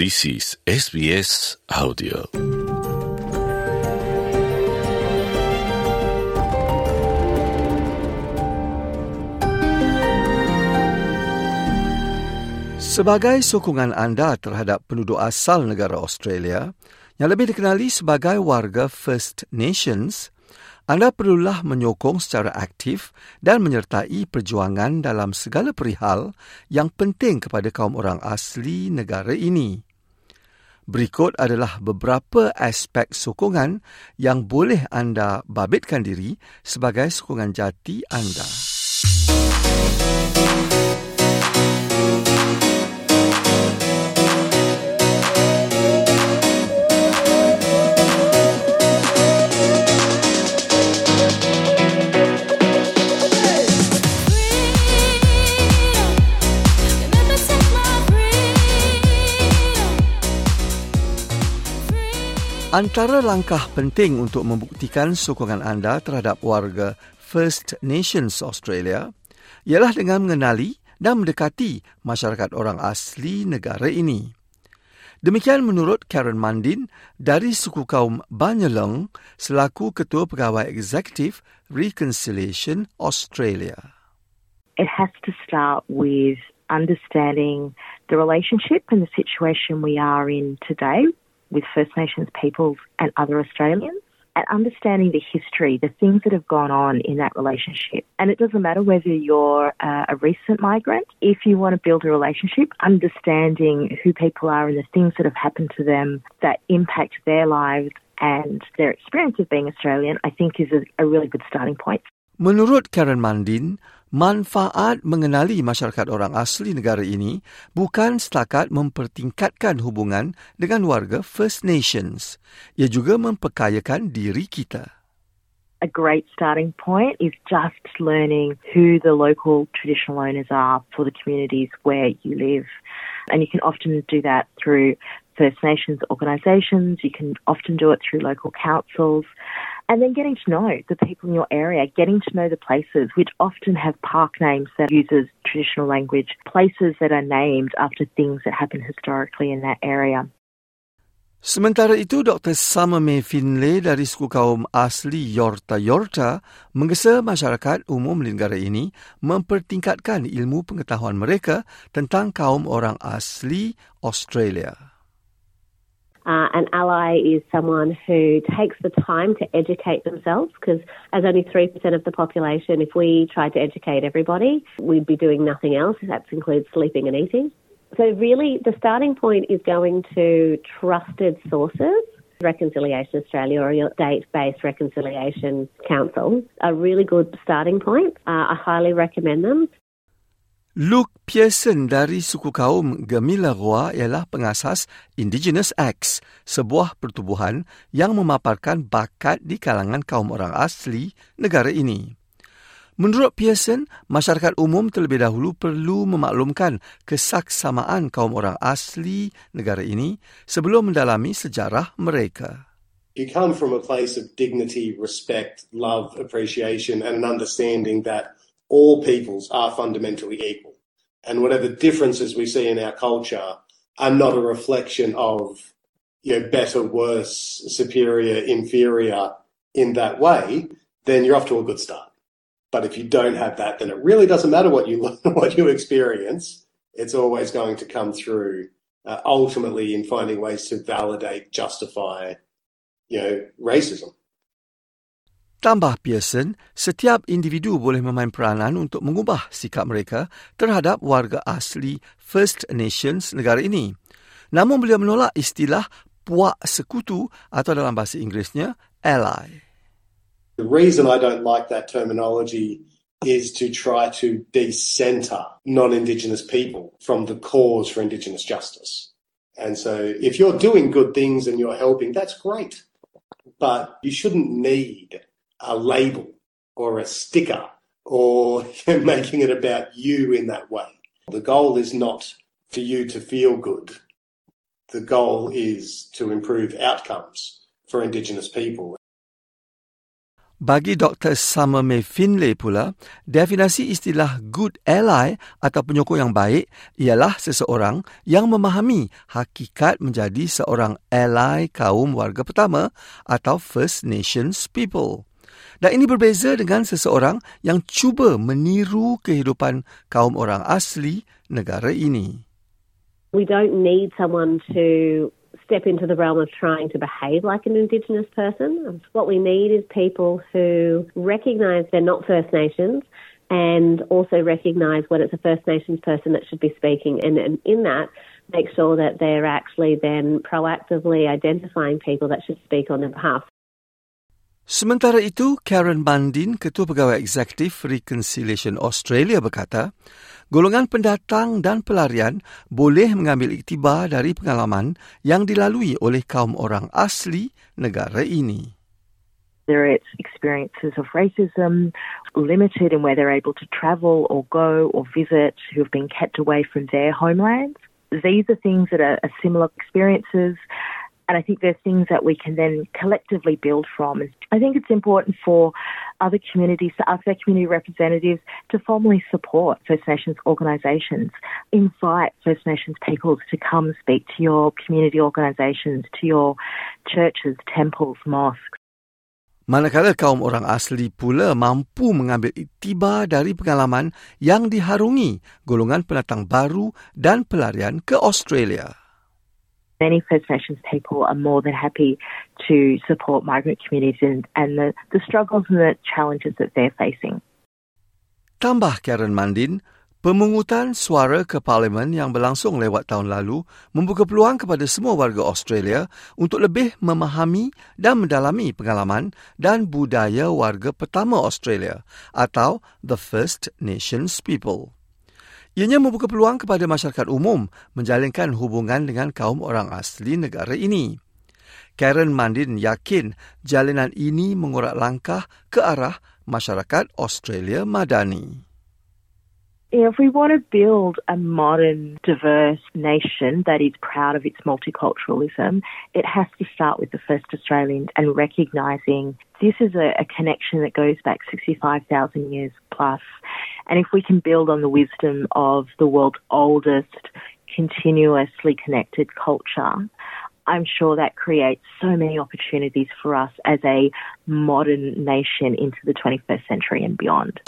This is SBS Audio. Sebagai sokongan anda terhadap penduduk asal negara Australia, yang lebih dikenali sebagai warga First Nations, anda perlulah menyokong secara aktif dan menyertai perjuangan dalam segala perihal yang penting kepada kaum orang asli negara ini. Berikut adalah beberapa aspek sokongan yang boleh anda babitkan diri sebagai sokongan jati anda. Antara langkah penting untuk membuktikan sokongan anda terhadap warga First Nations Australia ialah dengan mengenali dan mendekati masyarakat orang asli negara ini. Demikian menurut Karen Mandin dari suku kaum Banyalong selaku Ketua Pegawai Eksekutif Reconciliation Australia. It has to start with understanding the relationship and the situation we are in today with First Nations peoples and other Australians and understanding the history, the things that have gone on in that relationship. And it doesn't matter whether you're uh, a recent migrant, if you want to build a relationship, understanding who people are and the things that have happened to them that impact their lives and their experience of being Australian, I think is a, a really good starting point. Menurut Karen Mandin, manfaat mengenali masyarakat orang asli negara ini bukan setakat mempertingkatkan hubungan dengan warga First Nations. Ia juga memperkayakan diri kita. A great starting point is just learning who the local traditional owners are for the communities where you live. And you can often do that through First Nations organisations, you can often do it through local councils. And then getting to know the people in your area, getting to know the places which often have park names that uses traditional language, places that are named after things that happened historically in that area. Sementara itu, Dr. Summer May Finlay dari suku kaum asli Yorta Yorta menggesa masyarakat umum di negara ini mempertingkatkan ilmu pengetahuan mereka tentang kaum orang asli Australia. Uh, an ally is someone who takes the time to educate themselves because, as only 3% of the population, if we tried to educate everybody, we'd be doing nothing else. That includes sleeping and eating. So, really, the starting point is going to trusted sources. Reconciliation Australia or your state based reconciliation council, a really good starting point. Uh, I highly recommend them. Luke Pearson dari suku kaum Gamilaroi ialah pengasas Indigenous Acts, sebuah pertubuhan yang memaparkan bakat di kalangan kaum orang asli negara ini. Menurut Pearson, masyarakat umum terlebih dahulu perlu memaklumkan kesaksamaan kaum orang asli negara ini sebelum mendalami sejarah mereka. You come from a place of dignity, respect, love, appreciation, and an understanding that all peoples are fundamentally equal. And whatever differences we see in our culture are not a reflection of you know, better, worse, superior, inferior in that way, then you're off to a good start. But if you don't have that, then it really doesn't matter what you learn, what you experience. It's always going to come through uh, ultimately in finding ways to validate, justify, you know, racism. Tambah Pearson, setiap individu boleh memain peranan untuk mengubah sikap mereka terhadap warga asli First Nations negara ini. Namun beliau menolak istilah puak sekutu atau dalam bahasa Inggerisnya ally. The reason I don't like that terminology is to try to decenter non-Indigenous people from the cause for Indigenous justice. And so if you're doing good things and you're helping, that's great. But you shouldn't need a label or a sticker or making it about you in that way. The goal is not for you to feel good. The goal is to improve outcomes for Indigenous people. Bagi Dr. May Finlay pula, definasi istilah good ally atau penyokong yang baik ialah seseorang yang memahami hakikat menjadi seorang ally kaum warga pertama atau First Nations people. Dan ini berbeza dengan seseorang yang cuba meniru kehidupan kaum orang asli negara ini. We don't need someone to step into the realm of trying to behave like an Indigenous person. What we need is people who recognise they're not First Nations and also recognise when it's a First Nations person that should be speaking. And, in that, make sure that they're actually then proactively identifying people that should speak on their behalf. Sementara itu, Karen Bandin, Ketua Pegawai Eksekutif Reconciliation Australia berkata, golongan pendatang dan pelarian boleh mengambil iktibar dari pengalaman yang dilalui oleh kaum orang asli negara ini. There are experiences of racism, limited in where they're able to travel or go or visit, who have been kept away from their homelands. These are things that are similar experiences And I think there's things that we can then collectively build from. I think it's important for other communities, to us, their community representatives, to formally support First Nations organisations. Invite First Nations peoples to come speak to your community organisations, to your churches, temples, mosques. Manakala kaum orang asli pula mampu mengambil iktibar dari pengalaman yang diharungi golongan pendatang baru dan pelarian ke Australia. Many First Nations people are more than happy to support migrant communities and, and the, the struggles and the challenges that they're facing. Tambah Karen Mandin, pemungutan suara ke parlimen yang berlangsung lewat tahun lalu membuka peluang kepada semua warga Australia untuk lebih memahami dan mendalami pengalaman dan budaya warga pertama Australia atau the First Nations people. Ianya membuka peluang kepada masyarakat umum menjalinkan hubungan dengan kaum orang asli negara ini. Karen Mandin yakin jalinan ini mengorak langkah ke arah masyarakat Australia Madani. If we want to build a modern, diverse nation that is proud of its multiculturalism, it has to start with the first Australians and recognising this is a, a connection that goes back 65,000 years plus. And if we can build on the wisdom of the world's oldest continuously connected culture, I'm sure that creates so many opportunities for us as a modern nation into the 21st century and beyond.